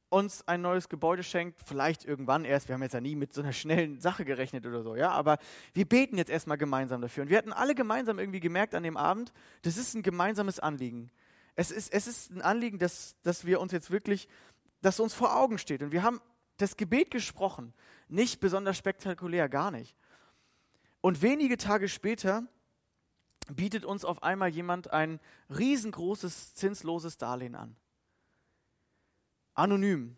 uns ein neues Gebäude schenkt, vielleicht irgendwann erst, wir haben jetzt ja nie mit so einer schnellen Sache gerechnet oder so, ja, aber wir beten jetzt erstmal gemeinsam dafür. Und wir hatten alle gemeinsam irgendwie gemerkt an dem Abend, das ist ein gemeinsames Anliegen. Es ist, es ist ein Anliegen, dass, dass wir uns jetzt wirklich, dass uns vor Augen steht. Und wir haben das Gebet gesprochen, nicht besonders spektakulär, gar nicht. Und wenige Tage später bietet uns auf einmal jemand ein riesengroßes zinsloses Darlehen an. Anonym.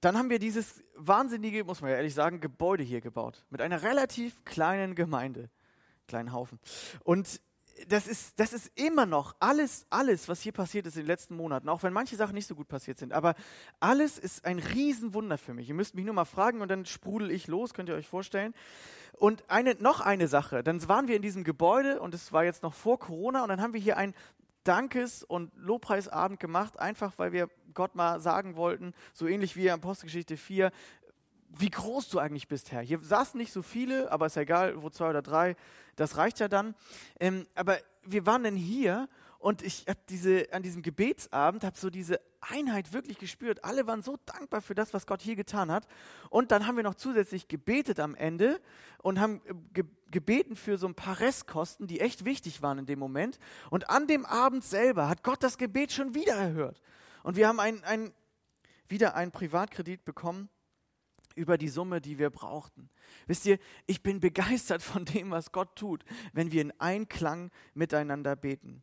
Dann haben wir dieses wahnsinnige, muss man ja ehrlich sagen, Gebäude hier gebaut. Mit einer relativ kleinen Gemeinde. Kleinen Haufen. Und das ist, das ist immer noch alles, alles, was hier passiert ist in den letzten Monaten, auch wenn manche Sachen nicht so gut passiert sind, aber alles ist ein Riesenwunder für mich. Ihr müsst mich nur mal fragen und dann sprudel ich los, könnt ihr euch vorstellen. Und eine, noch eine Sache, dann waren wir in diesem Gebäude und es war jetzt noch vor Corona und dann haben wir hier ein Dankes- und Lobpreisabend gemacht, einfach weil wir Gott mal sagen wollten, so ähnlich wie in Apostelgeschichte 4, wie groß du eigentlich bist, Herr. Hier saßen nicht so viele, aber ist ja egal, wo zwei oder drei, das reicht ja dann. Ähm, aber wir waren dann hier und ich habe diese an diesem Gebetsabend habe so diese Einheit wirklich gespürt. Alle waren so dankbar für das, was Gott hier getan hat. Und dann haben wir noch zusätzlich gebetet am Ende und haben äh, ge gebeten für so ein paar Restkosten, die echt wichtig waren in dem Moment. Und an dem Abend selber hat Gott das Gebet schon wieder erhört. Und wir haben ein, ein, wieder einen Privatkredit bekommen über die Summe, die wir brauchten. Wisst ihr, ich bin begeistert von dem, was Gott tut, wenn wir in Einklang miteinander beten.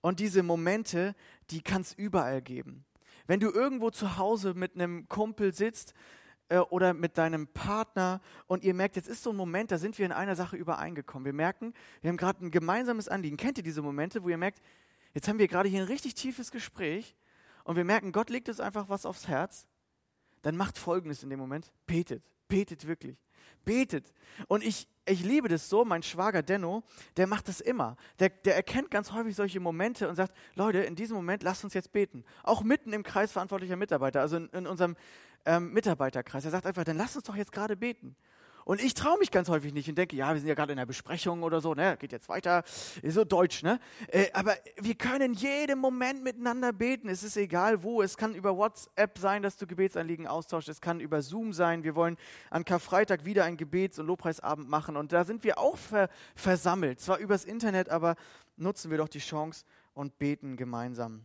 Und diese Momente, die kann es überall geben. Wenn du irgendwo zu Hause mit einem Kumpel sitzt äh, oder mit deinem Partner und ihr merkt, jetzt ist so ein Moment, da sind wir in einer Sache übereingekommen. Wir merken, wir haben gerade ein gemeinsames Anliegen. Kennt ihr diese Momente, wo ihr merkt, jetzt haben wir gerade hier ein richtig tiefes Gespräch und wir merken, Gott legt uns einfach was aufs Herz dann macht Folgendes in dem Moment. Betet. Betet wirklich. Betet. Und ich, ich liebe das so, mein Schwager Denno, der macht das immer. Der, der erkennt ganz häufig solche Momente und sagt, Leute, in diesem Moment lasst uns jetzt beten. Auch mitten im Kreis verantwortlicher Mitarbeiter, also in, in unserem ähm, Mitarbeiterkreis. Er sagt einfach, dann lasst uns doch jetzt gerade beten. Und ich traue mich ganz häufig nicht und denke, ja, wir sind ja gerade in einer Besprechung oder so, ne, geht jetzt weiter, ist so deutsch, ne? Äh, aber wir können jeden Moment miteinander beten. Es ist egal wo. Es kann über WhatsApp sein, dass du Gebetsanliegen austauschst. Es kann über Zoom sein. Wir wollen an Karfreitag wieder ein Gebets- und Lobpreisabend machen. Und da sind wir auch ver versammelt. Zwar übers Internet, aber nutzen wir doch die Chance und beten gemeinsam.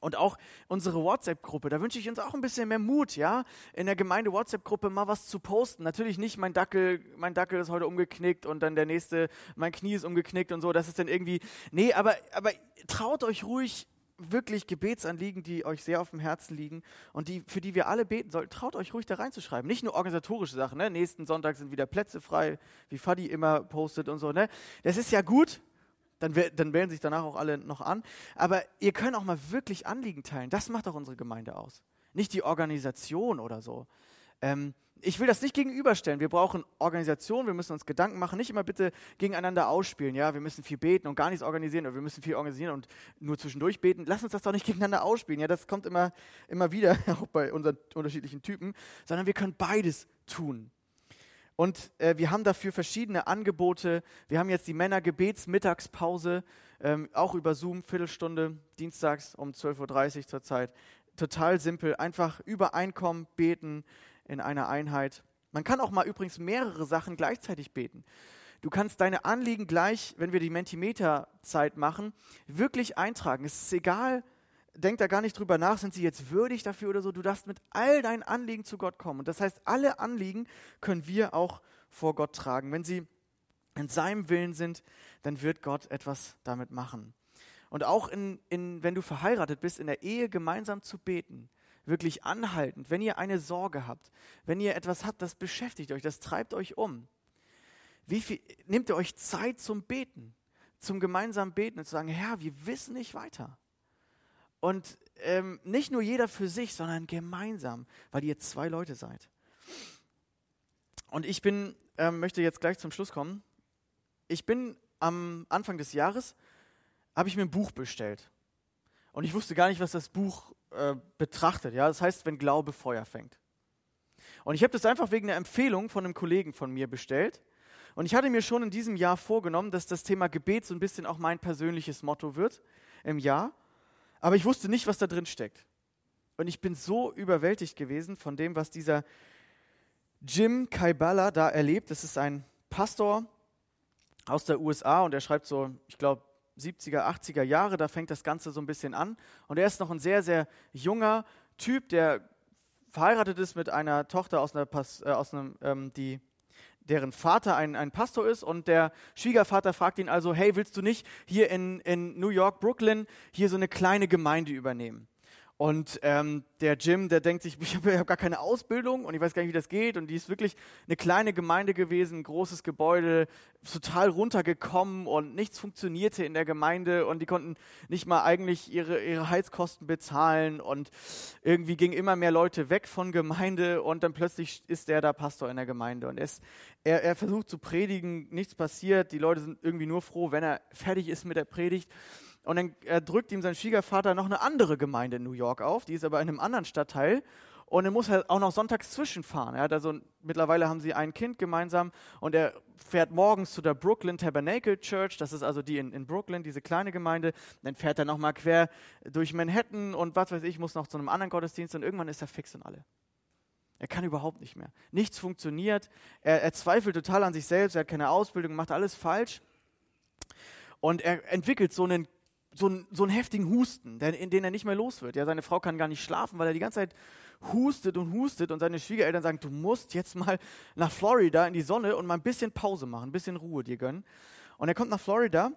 Und auch unsere WhatsApp-Gruppe, da wünsche ich uns auch ein bisschen mehr Mut, ja, in der Gemeinde WhatsApp-Gruppe mal was zu posten. Natürlich nicht, mein Dackel, mein Dackel ist heute umgeknickt und dann der nächste, mein Knie ist umgeknickt und so. Das ist dann irgendwie, nee, aber, aber traut euch ruhig wirklich Gebetsanliegen, die euch sehr auf dem Herzen liegen und die, für die wir alle beten sollten, traut euch ruhig da reinzuschreiben. Nicht nur organisatorische Sachen, ne? Nächsten Sonntag sind wieder Plätze frei, wie Fadi immer postet und so, ne? Das ist ja gut, dann, dann wählen sich danach auch alle noch an. Aber ihr könnt auch mal wirklich Anliegen teilen. Das macht auch unsere Gemeinde aus. Nicht die Organisation oder so. Ähm, ich will das nicht gegenüberstellen. Wir brauchen Organisation, wir müssen uns Gedanken machen, nicht immer bitte gegeneinander ausspielen. Ja, wir müssen viel beten und gar nichts organisieren oder wir müssen viel organisieren und nur zwischendurch beten. Lass uns das doch nicht gegeneinander ausspielen. Ja, das kommt immer, immer wieder, auch bei unseren unterschiedlichen Typen, sondern wir können beides tun. Und äh, wir haben dafür verschiedene Angebote. Wir haben jetzt die Männergebetsmittagspause, ähm, auch über Zoom, Viertelstunde, dienstags um 12.30 Uhr zurzeit. Total simpel, einfach übereinkommen, beten in einer Einheit. Man kann auch mal übrigens mehrere Sachen gleichzeitig beten. Du kannst deine Anliegen gleich, wenn wir die Mentimeter-Zeit machen, wirklich eintragen. Es ist egal, denk da gar nicht drüber nach, sind sie jetzt würdig dafür oder so. Du darfst mit all deinen Anliegen zu Gott kommen. Und das heißt, alle Anliegen können wir auch vor Gott tragen. Wenn sie in seinem Willen sind, dann wird Gott etwas damit machen. Und auch in, in, wenn du verheiratet bist, in der Ehe gemeinsam zu beten, wirklich anhaltend, wenn ihr eine Sorge habt, wenn ihr etwas habt, das beschäftigt euch, das treibt euch um. Wie viel, nehmt ihr euch Zeit zum Beten, zum gemeinsamen Beten und zu sagen, Herr, wir wissen nicht weiter. Und ähm, nicht nur jeder für sich, sondern gemeinsam, weil ihr zwei Leute seid. Und ich bin, ähm, möchte jetzt gleich zum Schluss kommen. Ich bin am Anfang des Jahres, habe ich mir ein Buch bestellt. Und ich wusste gar nicht, was das Buch äh, betrachtet. Ja? Das heißt, wenn Glaube Feuer fängt. Und ich habe das einfach wegen einer Empfehlung von einem Kollegen von mir bestellt. Und ich hatte mir schon in diesem Jahr vorgenommen, dass das Thema Gebet so ein bisschen auch mein persönliches Motto wird im Jahr. Aber ich wusste nicht, was da drin steckt. Und ich bin so überwältigt gewesen von dem, was dieser Jim Kaibala da erlebt. Das ist ein Pastor aus der USA und er schreibt so, ich glaube, 70er, 80er Jahre, da fängt das Ganze so ein bisschen an. Und er ist noch ein sehr, sehr junger Typ, der verheiratet ist mit einer Tochter aus, einer, äh, aus einem, ähm, die, deren Vater ein, ein Pastor ist. Und der Schwiegervater fragt ihn also, hey, willst du nicht hier in, in New York, Brooklyn, hier so eine kleine Gemeinde übernehmen? Und ähm, der Jim, der denkt sich, ich habe hab gar keine Ausbildung und ich weiß gar nicht, wie das geht. Und die ist wirklich eine kleine Gemeinde gewesen, ein großes Gebäude, total runtergekommen und nichts funktionierte in der Gemeinde. Und die konnten nicht mal eigentlich ihre, ihre Heizkosten bezahlen. Und irgendwie gingen immer mehr Leute weg von Gemeinde. Und dann plötzlich ist er da Pastor in der Gemeinde. Und es, er, er versucht zu predigen, nichts passiert, die Leute sind irgendwie nur froh, wenn er fertig ist mit der Predigt. Und dann äh, drückt ihm sein Schwiegervater noch eine andere Gemeinde in New York auf, die ist aber in einem anderen Stadtteil. Und er muss halt auch noch sonntags zwischenfahren. Er hat also, mittlerweile haben sie ein Kind gemeinsam und er fährt morgens zu der Brooklyn Tabernacle Church, das ist also die in, in Brooklyn, diese kleine Gemeinde. Dann fährt er nochmal quer durch Manhattan und was weiß ich, muss noch zu einem anderen Gottesdienst und irgendwann ist er fix und alle. Er kann überhaupt nicht mehr. Nichts funktioniert. Er, er zweifelt total an sich selbst, er hat keine Ausbildung, macht alles falsch. Und er entwickelt so einen so, einen, so einen heftigen Husten, der, in den er nicht mehr los wird. Ja, seine Frau kann gar nicht schlafen, weil er die ganze Zeit hustet und hustet und seine Schwiegereltern sagen, du musst jetzt mal nach Florida in die Sonne und mal ein bisschen Pause machen, ein bisschen Ruhe dir gönnen. Und er kommt nach Florida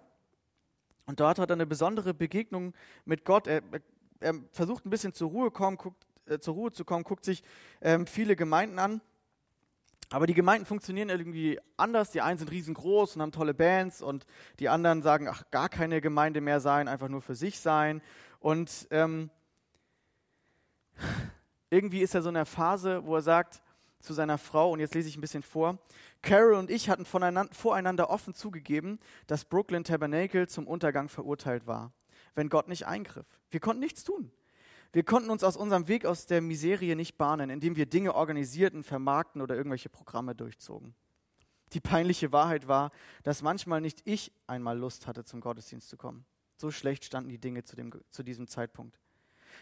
und dort hat er eine besondere Begegnung mit Gott. Er, er, er versucht ein bisschen zur Ruhe, kommen, guckt, äh, zur Ruhe zu kommen, guckt sich ähm, viele Gemeinden an aber die Gemeinden funktionieren irgendwie anders. Die einen sind riesengroß und haben tolle Bands und die anderen sagen, ach, gar keine Gemeinde mehr sein, einfach nur für sich sein. Und ähm, irgendwie ist er so in einer Phase, wo er sagt zu seiner Frau, und jetzt lese ich ein bisschen vor, Carol und ich hatten voreinander offen zugegeben, dass Brooklyn Tabernacle zum Untergang verurteilt war, wenn Gott nicht eingriff. Wir konnten nichts tun. Wir konnten uns aus unserem Weg aus der Miserie nicht bahnen, indem wir Dinge organisierten, vermarkten oder irgendwelche Programme durchzogen. Die peinliche Wahrheit war, dass manchmal nicht ich einmal Lust hatte, zum Gottesdienst zu kommen. So schlecht standen die Dinge zu, dem, zu diesem Zeitpunkt.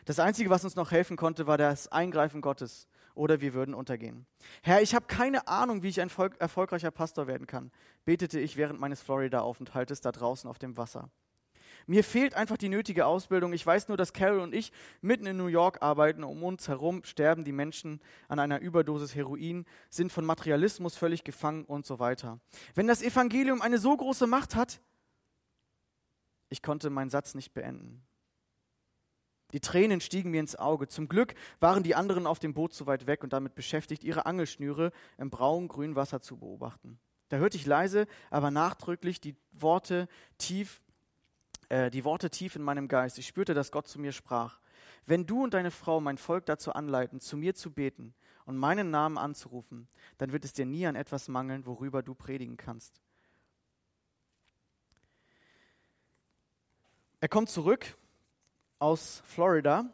Das Einzige, was uns noch helfen konnte, war das Eingreifen Gottes oder wir würden untergehen. Herr, ich habe keine Ahnung, wie ich ein erfolgreicher Pastor werden kann, betete ich während meines Florida-Aufenthaltes da draußen auf dem Wasser. Mir fehlt einfach die nötige Ausbildung. Ich weiß nur, dass Carol und ich mitten in New York arbeiten. Um uns herum sterben die Menschen an einer Überdosis Heroin, sind von Materialismus völlig gefangen und so weiter. Wenn das Evangelium eine so große Macht hat, ich konnte meinen Satz nicht beenden. Die Tränen stiegen mir ins Auge. Zum Glück waren die anderen auf dem Boot zu weit weg und damit beschäftigt, ihre Angelschnüre im braun-grünen Wasser zu beobachten. Da hörte ich leise, aber nachdrücklich die Worte tief äh, die Worte tief in meinem Geist. Ich spürte, dass Gott zu mir sprach. Wenn du und deine Frau mein Volk dazu anleiten, zu mir zu beten und meinen Namen anzurufen, dann wird es dir nie an etwas mangeln, worüber du predigen kannst. Er kommt zurück aus Florida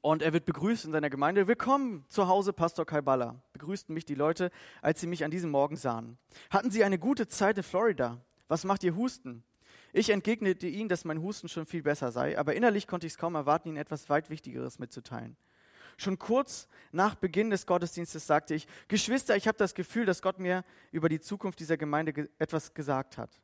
und er wird begrüßt in seiner Gemeinde. Willkommen zu Hause, Pastor Kaibala. Begrüßten mich die Leute, als sie mich an diesem Morgen sahen. Hatten Sie eine gute Zeit in Florida? Was macht Ihr Husten? Ich entgegnete ihnen, dass mein Husten schon viel besser sei, aber innerlich konnte ich es kaum erwarten, ihnen etwas weit Wichtigeres mitzuteilen. Schon kurz nach Beginn des Gottesdienstes sagte ich, Geschwister, ich habe das Gefühl, dass Gott mir über die Zukunft dieser Gemeinde ge etwas gesagt hat.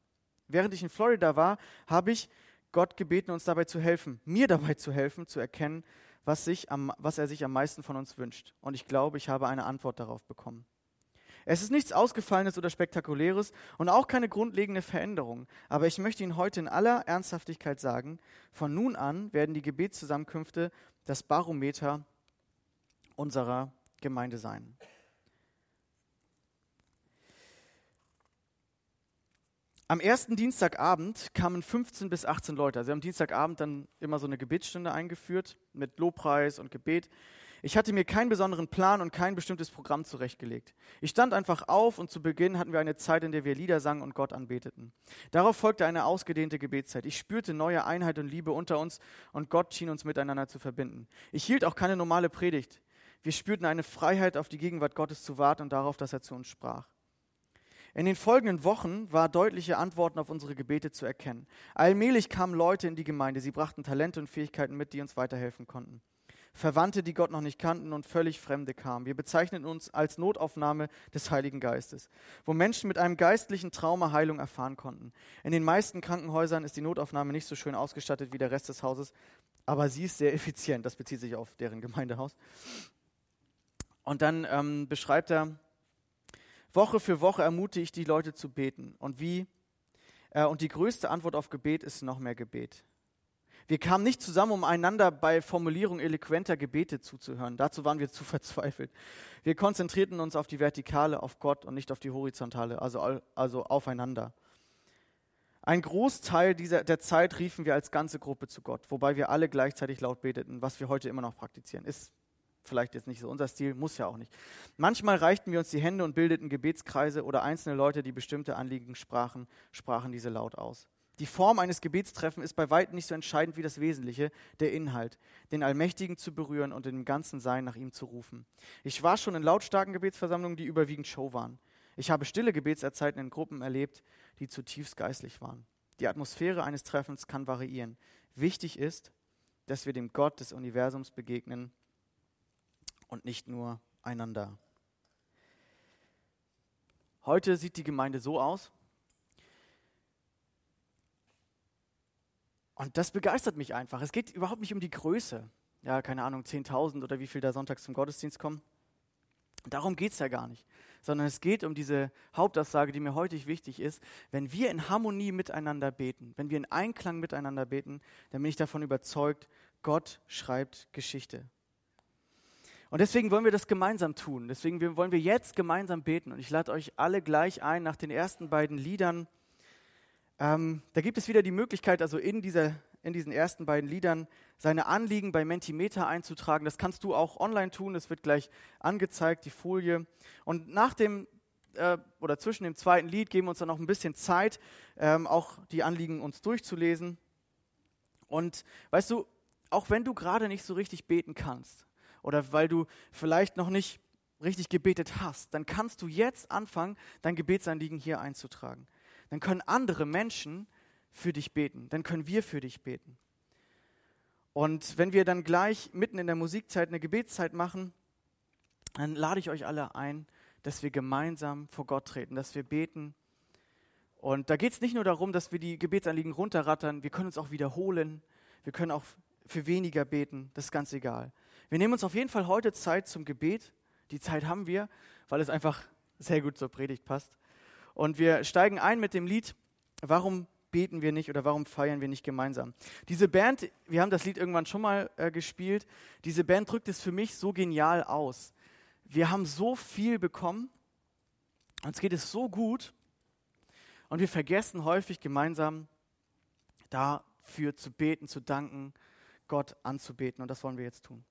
Während ich in Florida war, habe ich Gott gebeten, uns dabei zu helfen, mir dabei zu helfen, zu erkennen, was, am, was er sich am meisten von uns wünscht. Und ich glaube, ich habe eine Antwort darauf bekommen. Es ist nichts Ausgefallenes oder Spektakuläres und auch keine grundlegende Veränderung. Aber ich möchte Ihnen heute in aller Ernsthaftigkeit sagen, von nun an werden die Gebetszusammenkünfte das Barometer unserer Gemeinde sein. Am ersten Dienstagabend kamen 15 bis 18 Leute. Also wir haben Dienstagabend dann immer so eine Gebetsstunde eingeführt mit Lobpreis und Gebet. Ich hatte mir keinen besonderen Plan und kein bestimmtes Programm zurechtgelegt. Ich stand einfach auf und zu Beginn hatten wir eine Zeit, in der wir Lieder sangen und Gott anbeteten. Darauf folgte eine ausgedehnte Gebetszeit. Ich spürte neue Einheit und Liebe unter uns und Gott schien uns miteinander zu verbinden. Ich hielt auch keine normale Predigt. Wir spürten eine Freiheit, auf die Gegenwart Gottes zu warten und darauf, dass er zu uns sprach. In den folgenden Wochen war deutliche Antworten auf unsere Gebete zu erkennen. Allmählich kamen Leute in die Gemeinde. Sie brachten Talente und Fähigkeiten mit, die uns weiterhelfen konnten. Verwandte, die Gott noch nicht kannten und völlig Fremde kamen. Wir bezeichneten uns als Notaufnahme des Heiligen Geistes, wo Menschen mit einem geistlichen Trauma Heilung erfahren konnten. In den meisten Krankenhäusern ist die Notaufnahme nicht so schön ausgestattet wie der Rest des Hauses, aber sie ist sehr effizient. Das bezieht sich auf deren Gemeindehaus. Und dann ähm, beschreibt er, Woche für Woche ermutige ich die Leute zu beten. Und wie? Äh, und die größte Antwort auf Gebet ist noch mehr Gebet. Wir kamen nicht zusammen, um einander bei Formulierung eloquenter Gebete zuzuhören. Dazu waren wir zu verzweifelt. Wir konzentrierten uns auf die Vertikale, auf Gott und nicht auf die Horizontale, also, also aufeinander. Ein Großteil dieser, der Zeit riefen wir als ganze Gruppe zu Gott, wobei wir alle gleichzeitig laut beteten, was wir heute immer noch praktizieren. Ist vielleicht jetzt nicht so unser Stil, muss ja auch nicht. Manchmal reichten wir uns die Hände und bildeten Gebetskreise oder einzelne Leute, die bestimmte Anliegen sprachen, sprachen diese laut aus. Die Form eines Gebetstreffens ist bei weitem nicht so entscheidend wie das Wesentliche, der Inhalt, den Allmächtigen zu berühren und dem ganzen Sein nach ihm zu rufen. Ich war schon in lautstarken Gebetsversammlungen, die überwiegend Show waren. Ich habe stille Gebetserzeiten in Gruppen erlebt, die zutiefst geistlich waren. Die Atmosphäre eines Treffens kann variieren. Wichtig ist, dass wir dem Gott des Universums begegnen, und nicht nur einander. Heute sieht die Gemeinde so aus. Und das begeistert mich einfach. Es geht überhaupt nicht um die Größe. Ja, keine Ahnung, 10.000 oder wie viel da sonntags zum Gottesdienst kommen. Darum geht es ja gar nicht. Sondern es geht um diese Hauptaussage, die mir heute wichtig ist. Wenn wir in Harmonie miteinander beten, wenn wir in Einklang miteinander beten, dann bin ich davon überzeugt, Gott schreibt Geschichte. Und deswegen wollen wir das gemeinsam tun. Deswegen wollen wir jetzt gemeinsam beten. Und ich lade euch alle gleich ein nach den ersten beiden Liedern. Ähm, da gibt es wieder die Möglichkeit, also in, dieser, in diesen ersten beiden Liedern seine Anliegen bei Mentimeter einzutragen. Das kannst du auch online tun. Das wird gleich angezeigt, die Folie. Und nach dem äh, oder zwischen dem zweiten Lied geben wir uns dann noch ein bisschen Zeit, ähm, auch die Anliegen uns durchzulesen. Und weißt du, auch wenn du gerade nicht so richtig beten kannst, oder weil du vielleicht noch nicht richtig gebetet hast, dann kannst du jetzt anfangen, dein Gebetsanliegen hier einzutragen. Dann können andere Menschen für dich beten. Dann können wir für dich beten. Und wenn wir dann gleich mitten in der Musikzeit eine Gebetszeit machen, dann lade ich euch alle ein, dass wir gemeinsam vor Gott treten, dass wir beten. Und da geht es nicht nur darum, dass wir die Gebetsanliegen runterrattern, wir können uns auch wiederholen, wir können auch für weniger beten, das ist ganz egal. Wir nehmen uns auf jeden Fall heute Zeit zum Gebet. Die Zeit haben wir, weil es einfach sehr gut zur Predigt passt. Und wir steigen ein mit dem Lied, warum beten wir nicht oder warum feiern wir nicht gemeinsam? Diese Band, wir haben das Lied irgendwann schon mal äh, gespielt, diese Band drückt es für mich so genial aus. Wir haben so viel bekommen, uns geht es so gut und wir vergessen häufig gemeinsam dafür zu beten, zu danken, Gott anzubeten und das wollen wir jetzt tun.